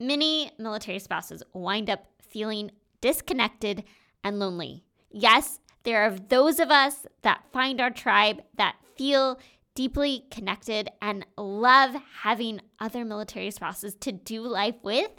many military spouses wind up feeling disconnected and lonely. Yes, there are those of us that find our tribe that feel deeply connected and love having other military spouses to do life with.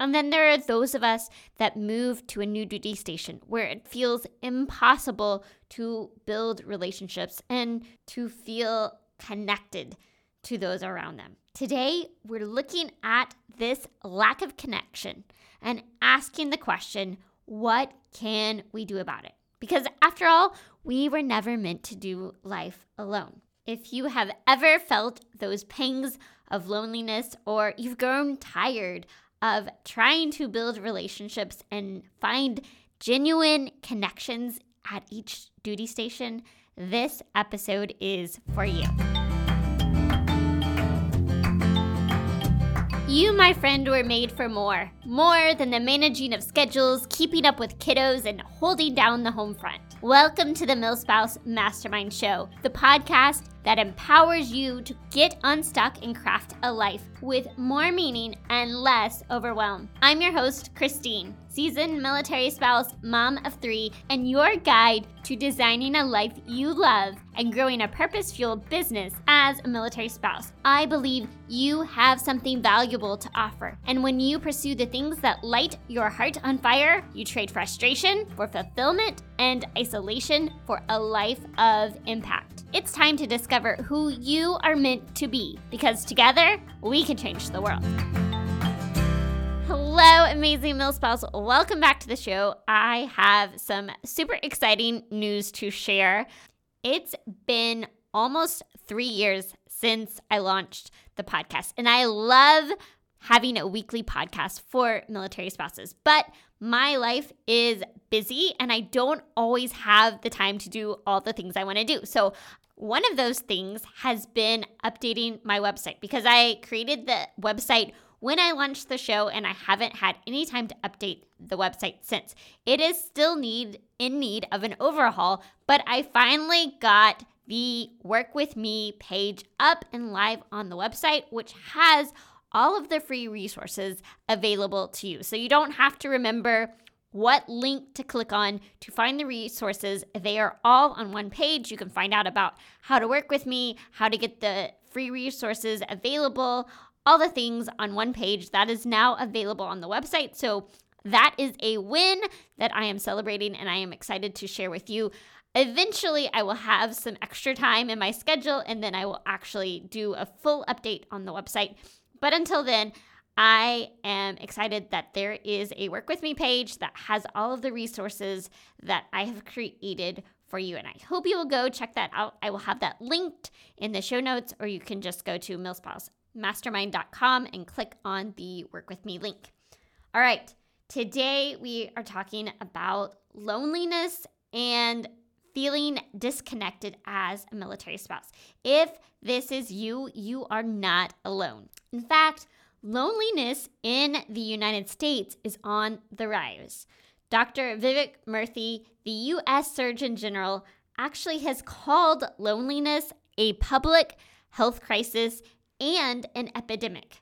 And then there are those of us that move to a new duty station where it feels impossible to build relationships and to feel connected to those around them. Today, we're looking at this lack of connection and asking the question what can we do about it? Because after all, we were never meant to do life alone. If you have ever felt those pangs of loneliness or you've grown tired of trying to build relationships and find genuine connections at each duty station, this episode is for you. You, my friend, were made for more. More than the managing of schedules, keeping up with kiddos, and holding down the home front. Welcome to the MilSpouse Mastermind Show, the podcast that empowers you to get unstuck and craft a life with more meaning and less overwhelm. I'm your host, Christine, seasoned military spouse, mom of three, and your guide to designing a life you love and growing a purpose fueled business as a military spouse. I believe you have something valuable to offer, and when you pursue the things that light your heart on fire, you trade frustration for fulfillment and isolation for a life of impact. It's time to discover who you are meant to be because together we can change the world. Hello, amazing MilSpouse. Welcome back to the show. I have some super exciting news to share. It's been almost three years since I launched the podcast, and I love having a weekly podcast for military spouses. But my life is busy and I don't always have the time to do all the things I want to do. So, one of those things has been updating my website because I created the website when I launched the show and I haven't had any time to update the website since. It is still need in need of an overhaul, but I finally got the work with me page up and live on the website which has all of the free resources available to you. So you don't have to remember what link to click on to find the resources. They are all on one page. You can find out about how to work with me, how to get the free resources available, all the things on one page that is now available on the website. So that is a win that I am celebrating and I am excited to share with you. Eventually, I will have some extra time in my schedule and then I will actually do a full update on the website but until then, I am excited that there is a Work With Me page that has all of the resources that I have created for you. And I hope you will go check that out. I will have that linked in the show notes, or you can just go to milspousemastermind.com and click on the Work With Me link. All right, today we are talking about loneliness and feeling disconnected as a military spouse. If this is you, you are not alone. In fact, loneliness in the United States is on the rise. Dr. Vivek Murthy, the US Surgeon General, actually has called loneliness a public health crisis and an epidemic.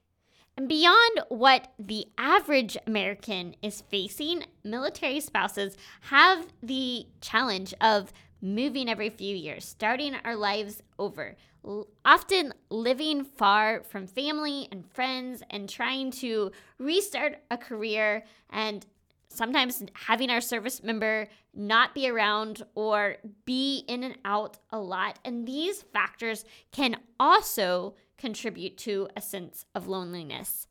And beyond what the average American is facing, military spouses have the challenge of moving every few years, starting our lives over, often living far from family and friends and trying to restart a career and sometimes having our service member not be around or be in and out a lot. And these factors can also contribute to a sense of loneliness.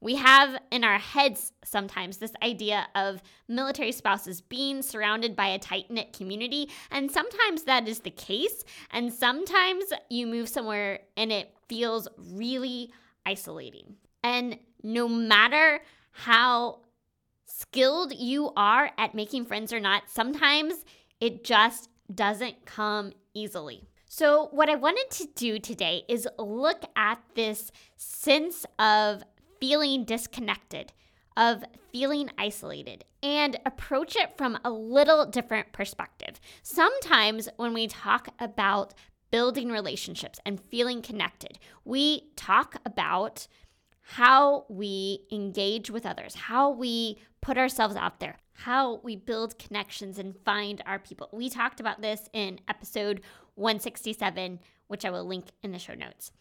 We have in our heads sometimes this idea of military spouses being surrounded by a tight knit community, and sometimes that is the case. And sometimes you move somewhere and it feels really isolating. And no matter how skilled you are at making friends or not, sometimes it just doesn't come easily. So, what I wanted to do today is look at this sense of feeling disconnected, of feeling isolated, and approach it from a little different perspective. Sometimes when we talk about building relationships and feeling connected, we talk about how we engage with others, how we put ourselves out there, how we build connections and find our people. We talked about this in episode 167, which I will link in the show notes.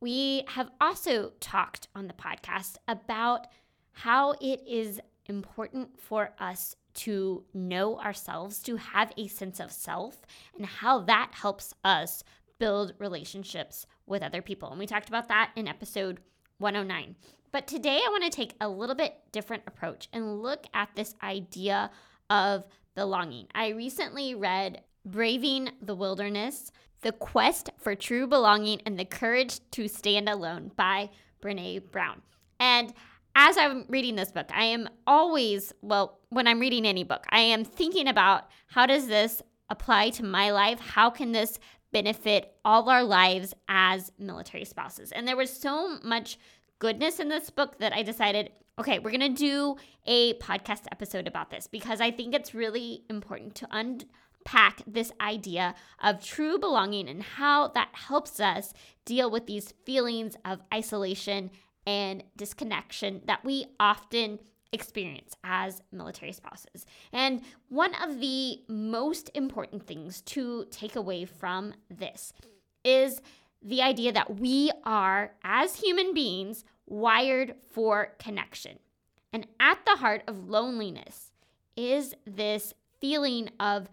We have also talked on the podcast about how it is important for us to know ourselves, to have a sense of self, and how that helps us build relationships with other people. And we talked about that in episode 109. But today I want to take a little bit different approach and look at this idea of belonging. I recently read Braving the Wilderness The Quest for True Belonging and the Courage to Stand Alone by Brené Brown. And as I'm reading this book, I am always, well, when I'm reading any book, I am thinking about how does this apply to my life? How can this benefit all our lives as military spouses? And there was so much goodness in this book that I decided, okay, we're going to do a podcast episode about this because I think it's really important to unpack this idea of true belonging and how that helps us deal with these feelings of isolation and disconnection that we often experience as military spouses. And one of the most important things to take away from this is the idea that we are, as human beings, wired for connection. And at the heart of loneliness is this feeling of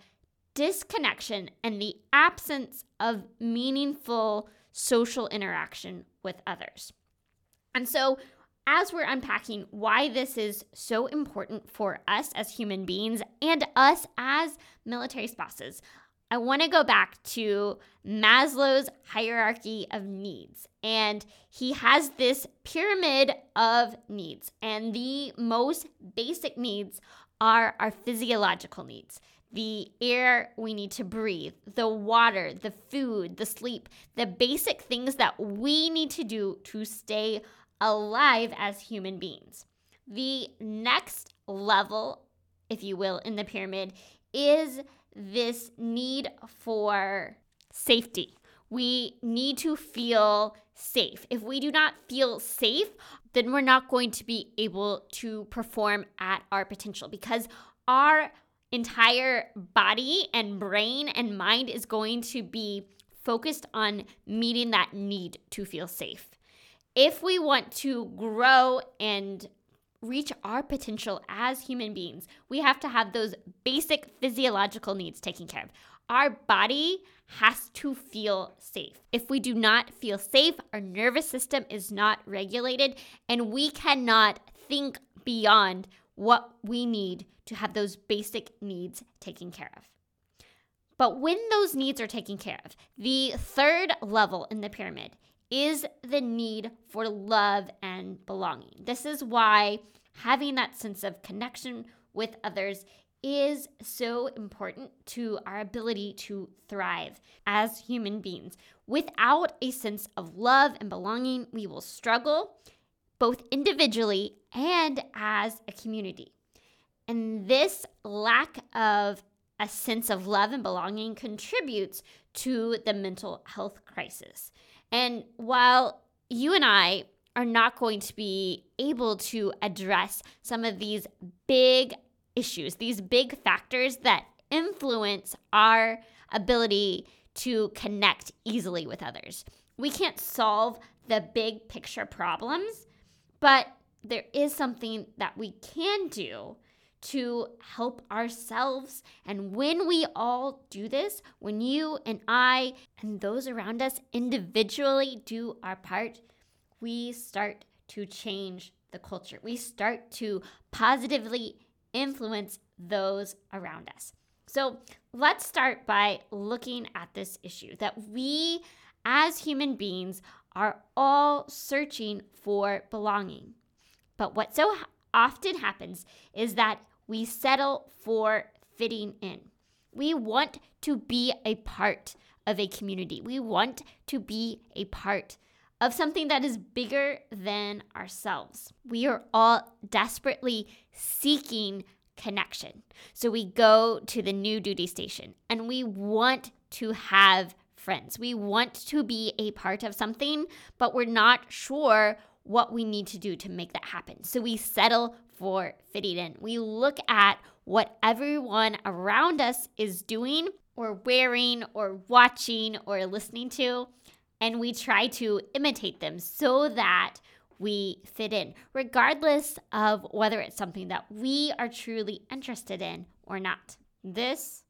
disconnection and the absence of meaningful social interaction with others. And so, as we're unpacking why this is so important for us as human beings and us as military spouses, I want to go back to Maslow's hierarchy of needs. And he has this pyramid of needs. And the most basic needs are our physiological needs the air we need to breathe, the water, the food, the sleep, the basic things that we need to do to stay alive as human beings. The next level, if you will, in the pyramid is this need for safety. We need to feel safe. If we do not feel safe, then we're not going to be able to perform at our potential because our entire body and brain and mind is going to be focused on meeting that need to feel safe. If we want to grow and reach our potential as human beings, we have to have those basic physiological needs taken care of. Our body has to feel safe. If we do not feel safe, our nervous system is not regulated, and we cannot think beyond what we need to have those basic needs taken care of. But when those needs are taken care of, the third level in the pyramid is the need for love and belonging. This is why having that sense of connection with others is so important to our ability to thrive as human beings. Without a sense of love and belonging, we will struggle both individually and as a community. And this lack of a sense of love and belonging contributes to the mental health crisis. And while you and I are not going to be able to address some of these big issues, these big factors that influence our ability to connect easily with others. We can't solve the big picture problems, but there is something that we can do to help ourselves. And when we all do this, when you and I and those around us individually do our part, we start to change the culture. We start to positively influence those around us. So let's start by looking at this issue that we as human beings are all searching for belonging. But what so often happens is that we settle for fitting in. We want to be a part of a community. We want to be a part of something that is bigger than ourselves. We are all desperately seeking connection. So we go to the new duty station and we want to have friends. We want to be a part of something, but we're not sure what we need to do to make that happen. So we settle for fitting in. We look at what everyone around us is doing or wearing or watching or listening to, and we try to imitate them so that we fit in, regardless of whether it's something that we are truly interested in or not. This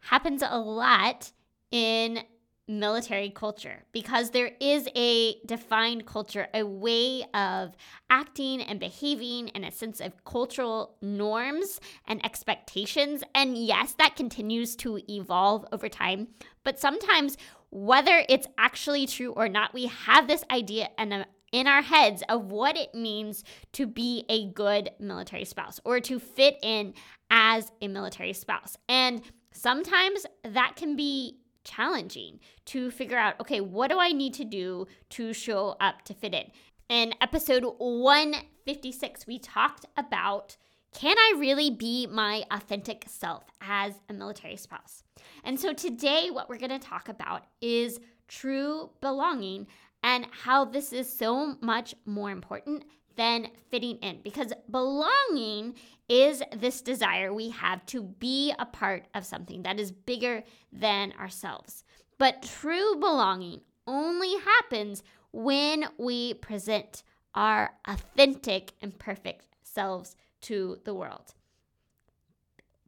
happens a lot in military culture because there is a defined culture, a way of acting and behaving, and a sense of cultural norms and expectations. And yes, that continues to evolve over time, but sometimes whether it's actually true or not, we have this idea and in our heads of what it means to be a good military spouse or to fit in as a military spouse. And sometimes that can be challenging to figure out okay, what do I need to do to show up to fit in? In episode 156, we talked about can I really be my authentic self as a military spouse? And so today, what we're going to talk about is true belonging and how this is so much more important than fitting in because belonging is this desire we have to be a part of something that is bigger than ourselves. But true belonging only happens when we present our authentic and perfect selves to the world.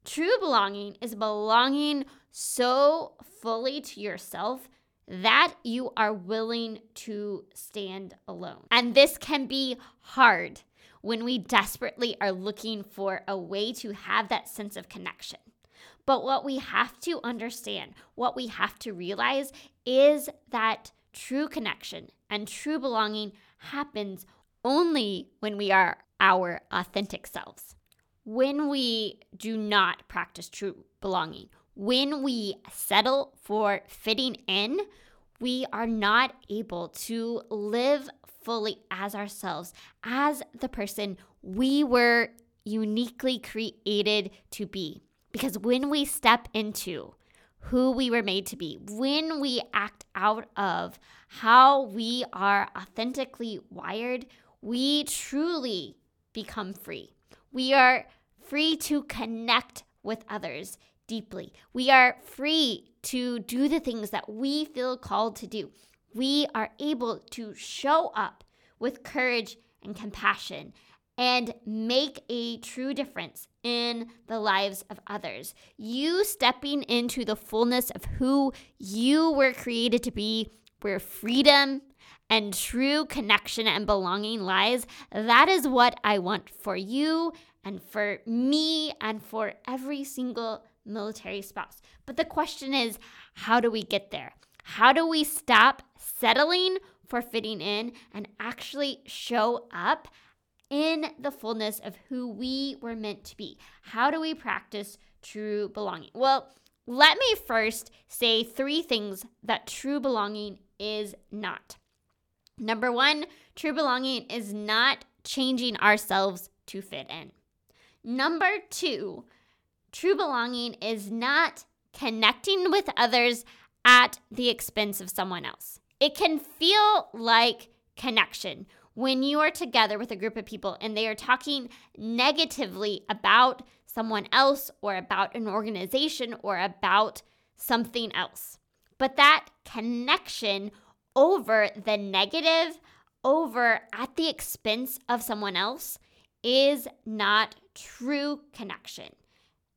True belonging is belonging so fully to yourself that you are willing to stand alone. And this can be hard when we desperately are looking for a way to have that sense of connection. But what we have to understand, what we have to realize is that true connection and true belonging happens only when we are our authentic selves. When we do not practice true belonging, when we settle for fitting in, we are not able to live fully as ourselves, as the person we were uniquely created to be. Because when we step into who we were made to be, when we act out of how we are authentically wired, we truly become free. We are free to connect with others deeply. We are free to do the things that we feel called to do. We are able to show up with courage and compassion and make a true difference in the lives of others. You stepping into the fullness of who you were created to be, where freedom and true connection and belonging lies, that is what I want for you and for me and for every single military spouse. But the question is, how do we get there? How do we stop settling for fitting in and actually show up in the fullness of who we were meant to be? How do we practice true belonging? Well, let me first say three things that true belonging is not. Number one, true belonging is not changing ourselves to fit in. Number two, true belonging is not connecting with others at the expense of someone else. It can feel like connection when you are together with a group of people and they are talking negatively about someone else or about an organization or about something else. But that connection over the negative, over at the expense of someone else, is not true connection.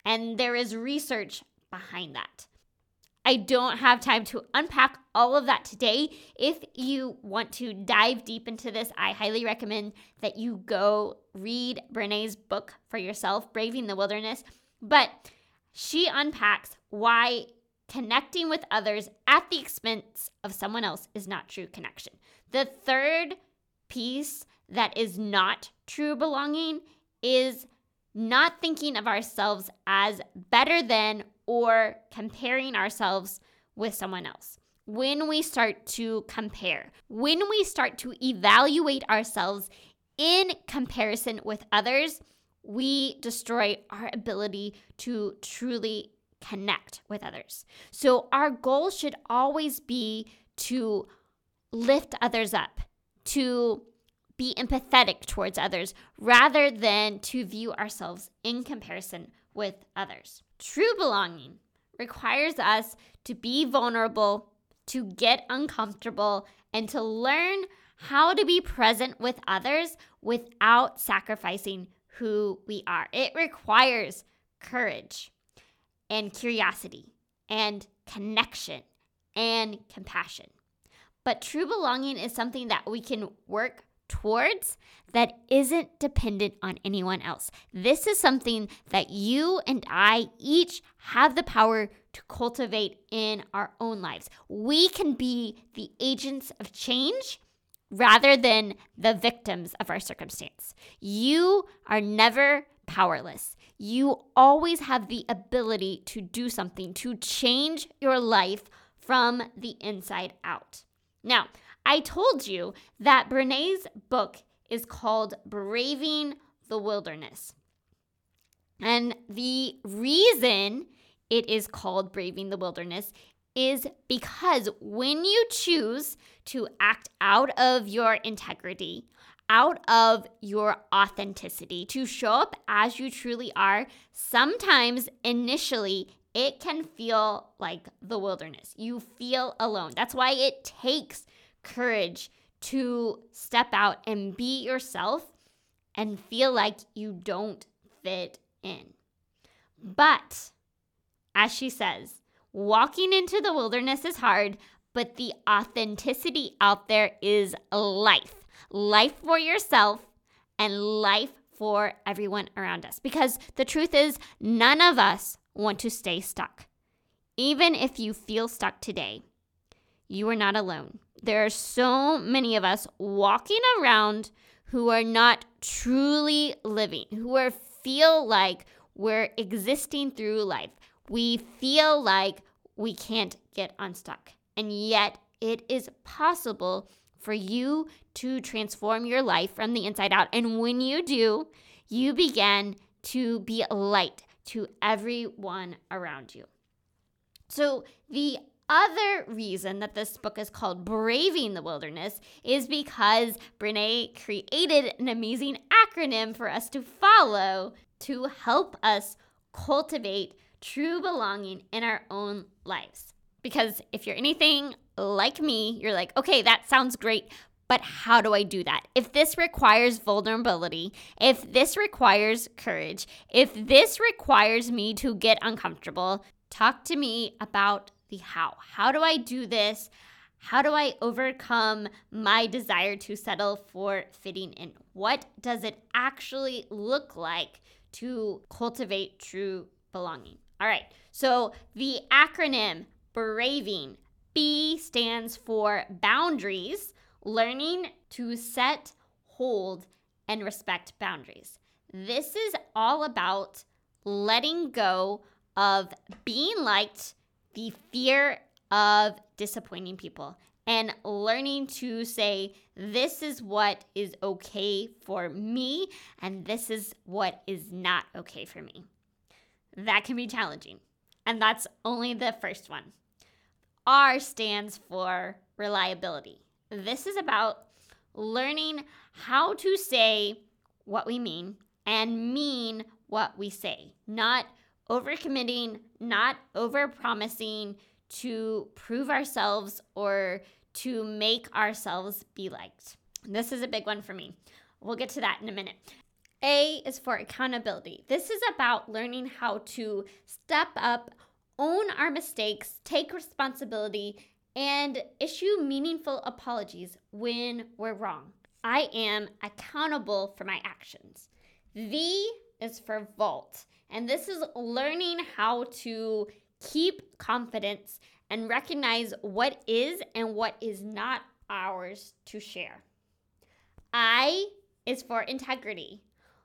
And there is research behind that. I don't have time to unpack all of that today. If you want to dive deep into this, I highly recommend that you go read Brené's book for yourself, Braving the Wilderness. But she unpacks why connecting with others at the expense of someone else is not true connection. The third piece that is not true belonging is not thinking of ourselves as better than or comparing ourselves with someone else. When we start to compare, when we start to evaluate ourselves in comparison with others, we destroy our ability to truly connect with others. So, our goal should always be to lift others up, to be empathetic towards others rather than to view ourselves in comparison with others. True belonging requires us to be vulnerable, to get uncomfortable, and to learn how to be present with others without sacrificing who we are. It requires courage and curiosity and connection and compassion. But true belonging is something that we can work towards that isn't dependent on anyone else. This is something that you and I each have the power to cultivate in our own lives. We can be the agents of change rather than the victims of our circumstance. You are never powerless. You always have the ability to do something, to change your life from the inside out. Now, I told you that Brené's book is called Braving the Wilderness. And the reason it is called Braving the Wilderness is because when you choose to act out of your integrity, out of your authenticity, to show up as you truly are, sometimes initially it can feel like the wilderness. You feel alone. That's why it takes courage to step out and be yourself and feel like you don't fit in. But as she says, walking into the wilderness is hard, but the authenticity out there is life. Life for yourself and life for everyone around us. Because the truth is, none of us want to stay stuck. Even if you feel stuck today, you are not alone. There are so many of us walking around who are not truly living, who are feel like we're existing through life. We feel like we can't get unstuck. And yet, it is possible for you to transform your life from the inside out. And when you do, you begin to be a light to everyone around you. So, the other reason that this book is called Braving the Wilderness is because Brené created an amazing acronym for us to follow to help us cultivate true belonging in our own lives. Because if you're anything like me, you're like, okay, that sounds great, but how do I do that? If this requires vulnerability, if this requires courage, if this requires me to get uncomfortable, talk to me about the how. How do I do this? How do I overcome my desire to settle for fitting in? What does it actually look like to cultivate true belonging? All right, so the acronym BRAVING B stands for boundaries, learning to set, hold, and respect boundaries. This is all about letting go of being liked the fear of disappointing people and learning to say, this is what is okay for me, and this is what is not okay for me. That can be challenging. And that's only the first one. R stands for reliability. This is about learning how to say what we mean and mean what we say, not overcommitting, not overpromising to prove ourselves or to make ourselves be liked. This is a big one for me. We'll get to that in a minute. A is for accountability. This is about learning how to step up, own our mistakes, take responsibility, and issue meaningful apologies when we're wrong. I am accountable for my actions. V is for vault. And this is learning how to keep confidence and recognize what is and what is not ours to share. I is for integrity,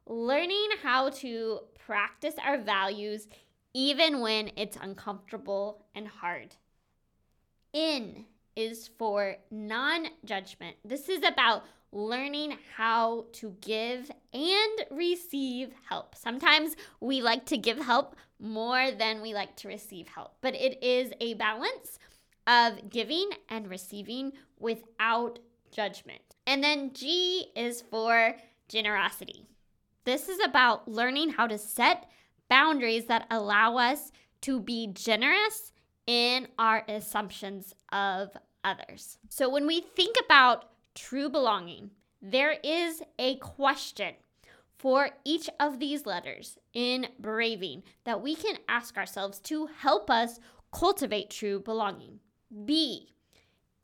learning how to practice our values even when it's uncomfortable and hard. In is for non judgment. This is about learning how to give and receive help. Sometimes we like to give help more than we like to receive help, but it is a balance of giving and receiving without judgment. And then G is for generosity. This is about learning how to set boundaries that allow us to be generous in our assumptions of others. So when we think about true belonging, there is a question for each of these letters in Braving that we can ask ourselves to help us cultivate true belonging. B.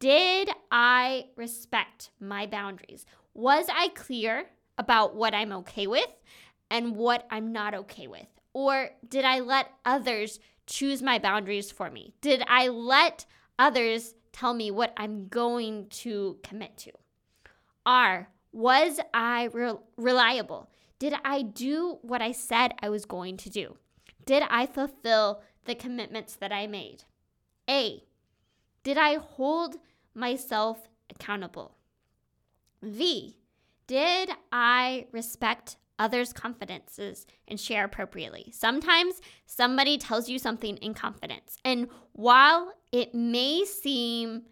Did I respect my boundaries? Was I clear about what I'm okay with and what I'm not okay with? Or did I let others choose my boundaries for me? Did I let others tell me what I'm going to commit to? R. Was I re- reliable? Did I do what I said I was going to do? Did I fulfill the commitments that I made? A. Did I hold myself accountable? V. Did I respect others' confidences and share appropriately? Sometimes somebody tells you something in confidence. And while it may seem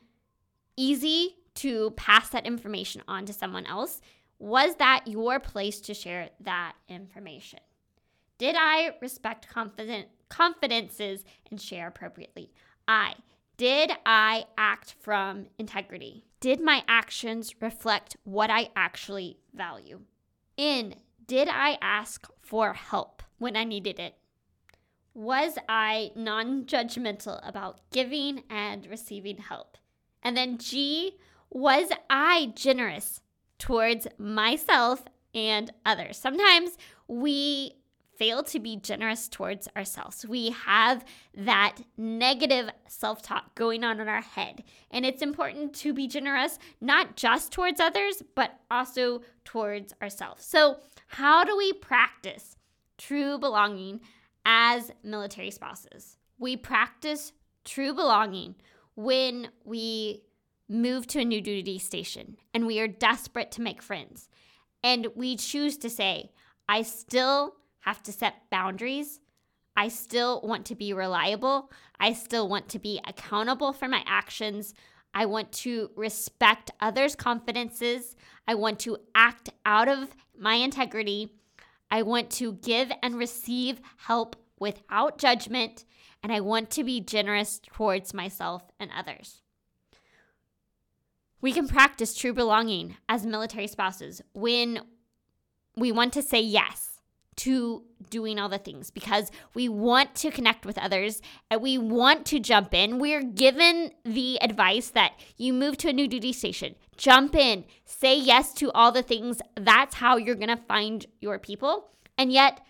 easy to pass that information on to someone else, was that your place to share that information? Did I respect confident confidences and share appropriately? I did I act from integrity? Did my actions reflect what I actually value? In, did I ask for help when I needed it? Was I non judgmental about giving and receiving help? And then G, was I generous towards myself and others? Sometimes we fail to be generous towards ourselves. We have that negative self talk going on in our head. And it's important to be generous, not just towards others, but also towards ourselves. So, how do we practice true belonging as military spouses? We practice true belonging when we move to a new duty station and we are desperate to make friends. And we choose to say, I still have to set boundaries. I still want to be reliable. I still want to be accountable for my actions. I want to respect others' confidences. I want to act out of my integrity. I want to give and receive help without judgment. And I want to be generous towards myself and others. We can practice true belonging as military spouses when we want to say yes to doing all the things because we want to connect with others and we want to jump in. We're given the advice that you move to a new duty station, jump in, say yes to all the things. That's how you're going to find your people. And yet,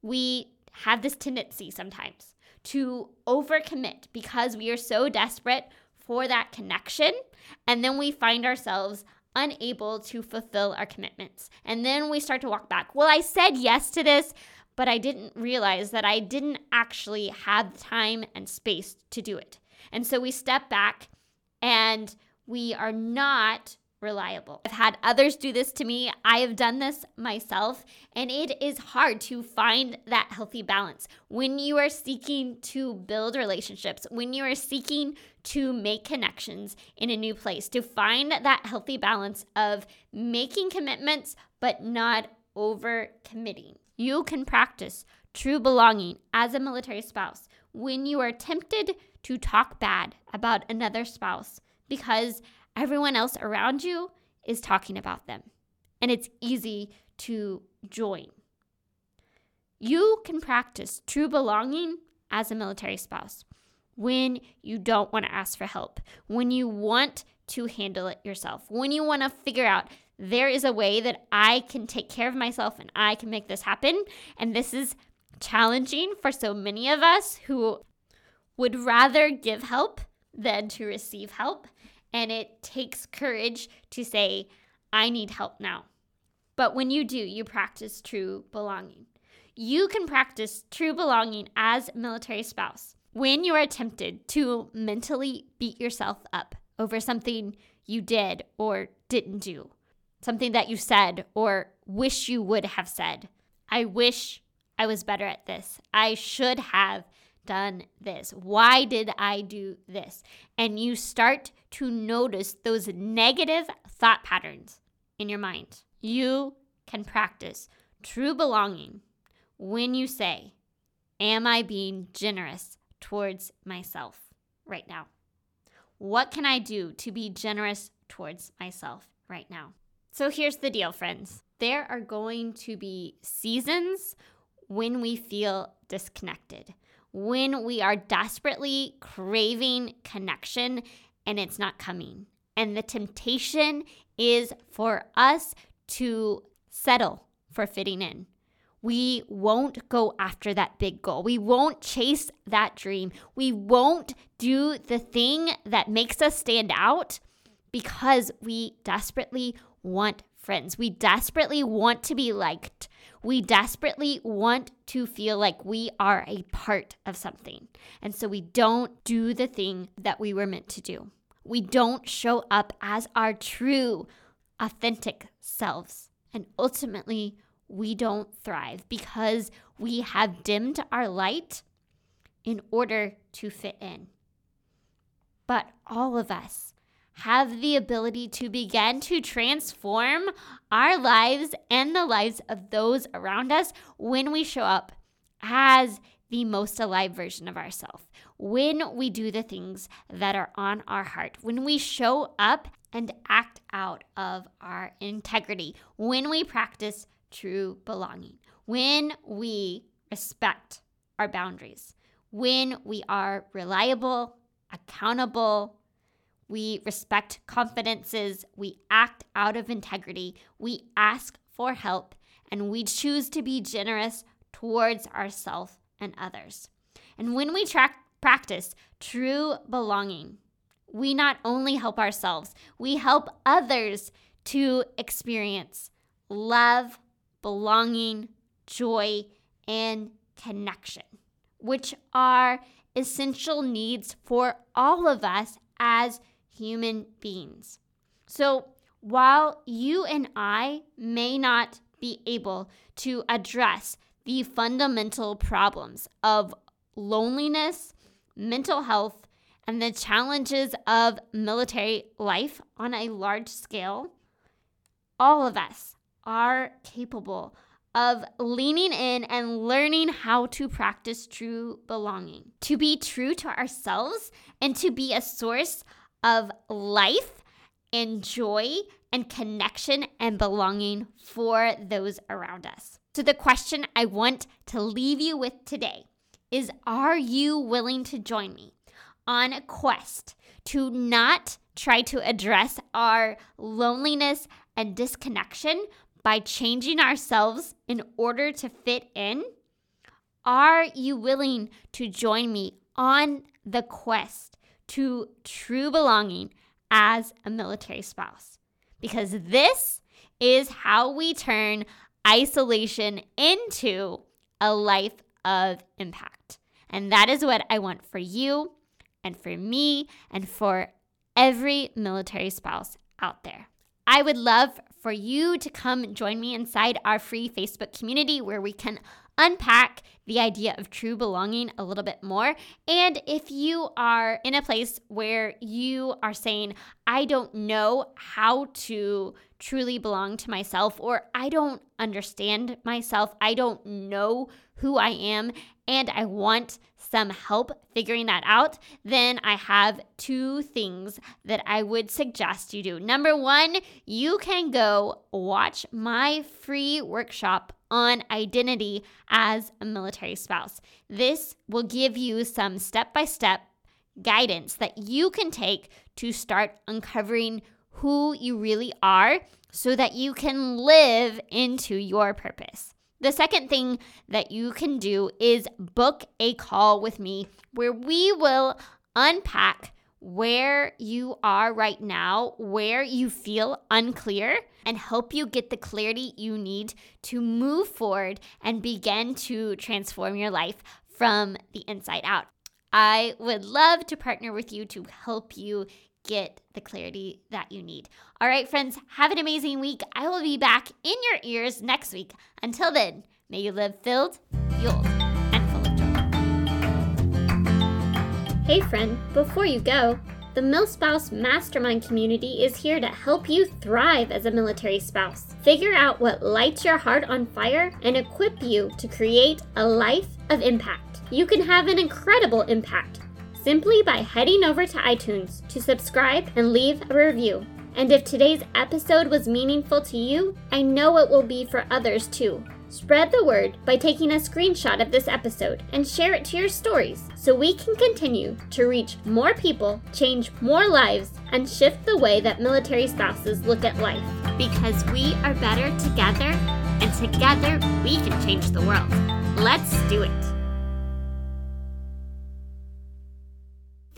we have this tendency sometimes to overcommit because we are so desperate for that connection. And then we find ourselves unable to fulfill our commitments. And then we start to walk back. Well, I said yes to this, but I didn't realize that I didn't actually have time and space to do it. And so we step back and we are not reliable. I've had others do this to me. I have done this myself, and it is hard to find that healthy balance when you are seeking to build relationships, when you are seeking to make connections in a new place, to find that healthy balance of making commitments but not over committing. You can practice true belonging as a military spouse when you are tempted to talk bad about another spouse because everyone else around you is talking about them. And it's easy to join. You can practice true belonging as a military spouse when you don't want to ask for help, when you want to handle it yourself, when you want to figure out there is a way that I can take care of myself and I can make this happen. And this is challenging for so many of us who would rather give help than to receive help. And it takes courage to say, I need help now. But when you do, you practice true belonging. You can practice true belonging as a military spouse when you are tempted to mentally beat yourself up over something you did or didn't do, something that you said or wish you would have said. I wish I was better at this. I should have done this? Why did I do this? And you start to notice those negative thought patterns in your mind. You can practice true belonging when you say, Am I being generous towards myself right now? What can I do to be generous towards myself right now? So here's the deal, friends. There are going to be seasons when we feel disconnected, when we are desperately craving connection and it's not coming. And the temptation is for us to settle for fitting in. We won't go after that big goal. We won't chase that dream. We won't do the thing that makes us stand out because we desperately want friends. We desperately want to be liked. We desperately want to feel like we are a part of something. And so we don't do the thing that we were meant to do. We don't show up as our true, authentic selves. And ultimately, we don't thrive because we have dimmed our light in order to fit in. But all of us have the ability to begin to transform our lives and the lives of those around us when we show up as the most alive version of ourselves. When we do the things that are on our heart, when we show up and act out of our integrity, when we practice true belonging, when we respect our boundaries, when we are reliable, accountable, we respect confidences, we act out of integrity, we ask for help, and we choose to be generous towards ourselves and others. And when we tra- practice true belonging, we not only help ourselves, we help others to experience love, belonging, joy, and connection, which are essential needs for all of us as human beings. So, while you and I may not be able to address the fundamental problems of loneliness, mental health, and the challenges of military life on a large scale, all of us are capable of leaning in and learning how to practice true belonging, to be true to ourselves, and to be a source of life and joy and connection and belonging for those around us. So, the question I want to leave you with today is Are you willing to join me on a quest to not try to address our loneliness and disconnection by changing ourselves in order to fit in? Are you willing to join me on the quest to true belonging as a military spouse. Because this is how we turn isolation into a life of impact. And that is what I want for you and for me and for every military spouse out there. I would love for you to come join me inside our free Facebook community where we can unpack the idea of true belonging a little bit more. And if you are in a place where you are saying, I don't know how to truly belong to myself, or I don't understand myself, I don't know who I am, and I want some help figuring that out, then I have two things that I would suggest you do. Number one, you can go watch my free workshop on identity as a military spouse. This will give you some step by step guidance that you can take to start uncovering who you really are so that you can live into your purpose. The second thing that you can do is book a call with me where we will unpack where you are right now, where you feel unclear, and help you get the clarity you need to move forward and begin to transform your life from the inside out. I would love to partner with you to help you get the clarity that you need. All right, friends, have an amazing week. I will be back in your ears next week. Until then, may you live filled, fueled, and full of joy. Hey, friend, before you go, the MilSpouse Mastermind community is here to help you thrive as a military spouse. Figure out what lights your heart on fire and equip you to create a life of impact. You can have an incredible impact simply by heading over to iTunes to subscribe and leave a review. And if today's episode was meaningful to you, I know it will be for others too. Spread the word by taking a screenshot of this episode and share it to your stories so we can continue to reach more people, change more lives, and shift the way that military spouses look at life. Because we are better together, and together we can change the world. Let's do it.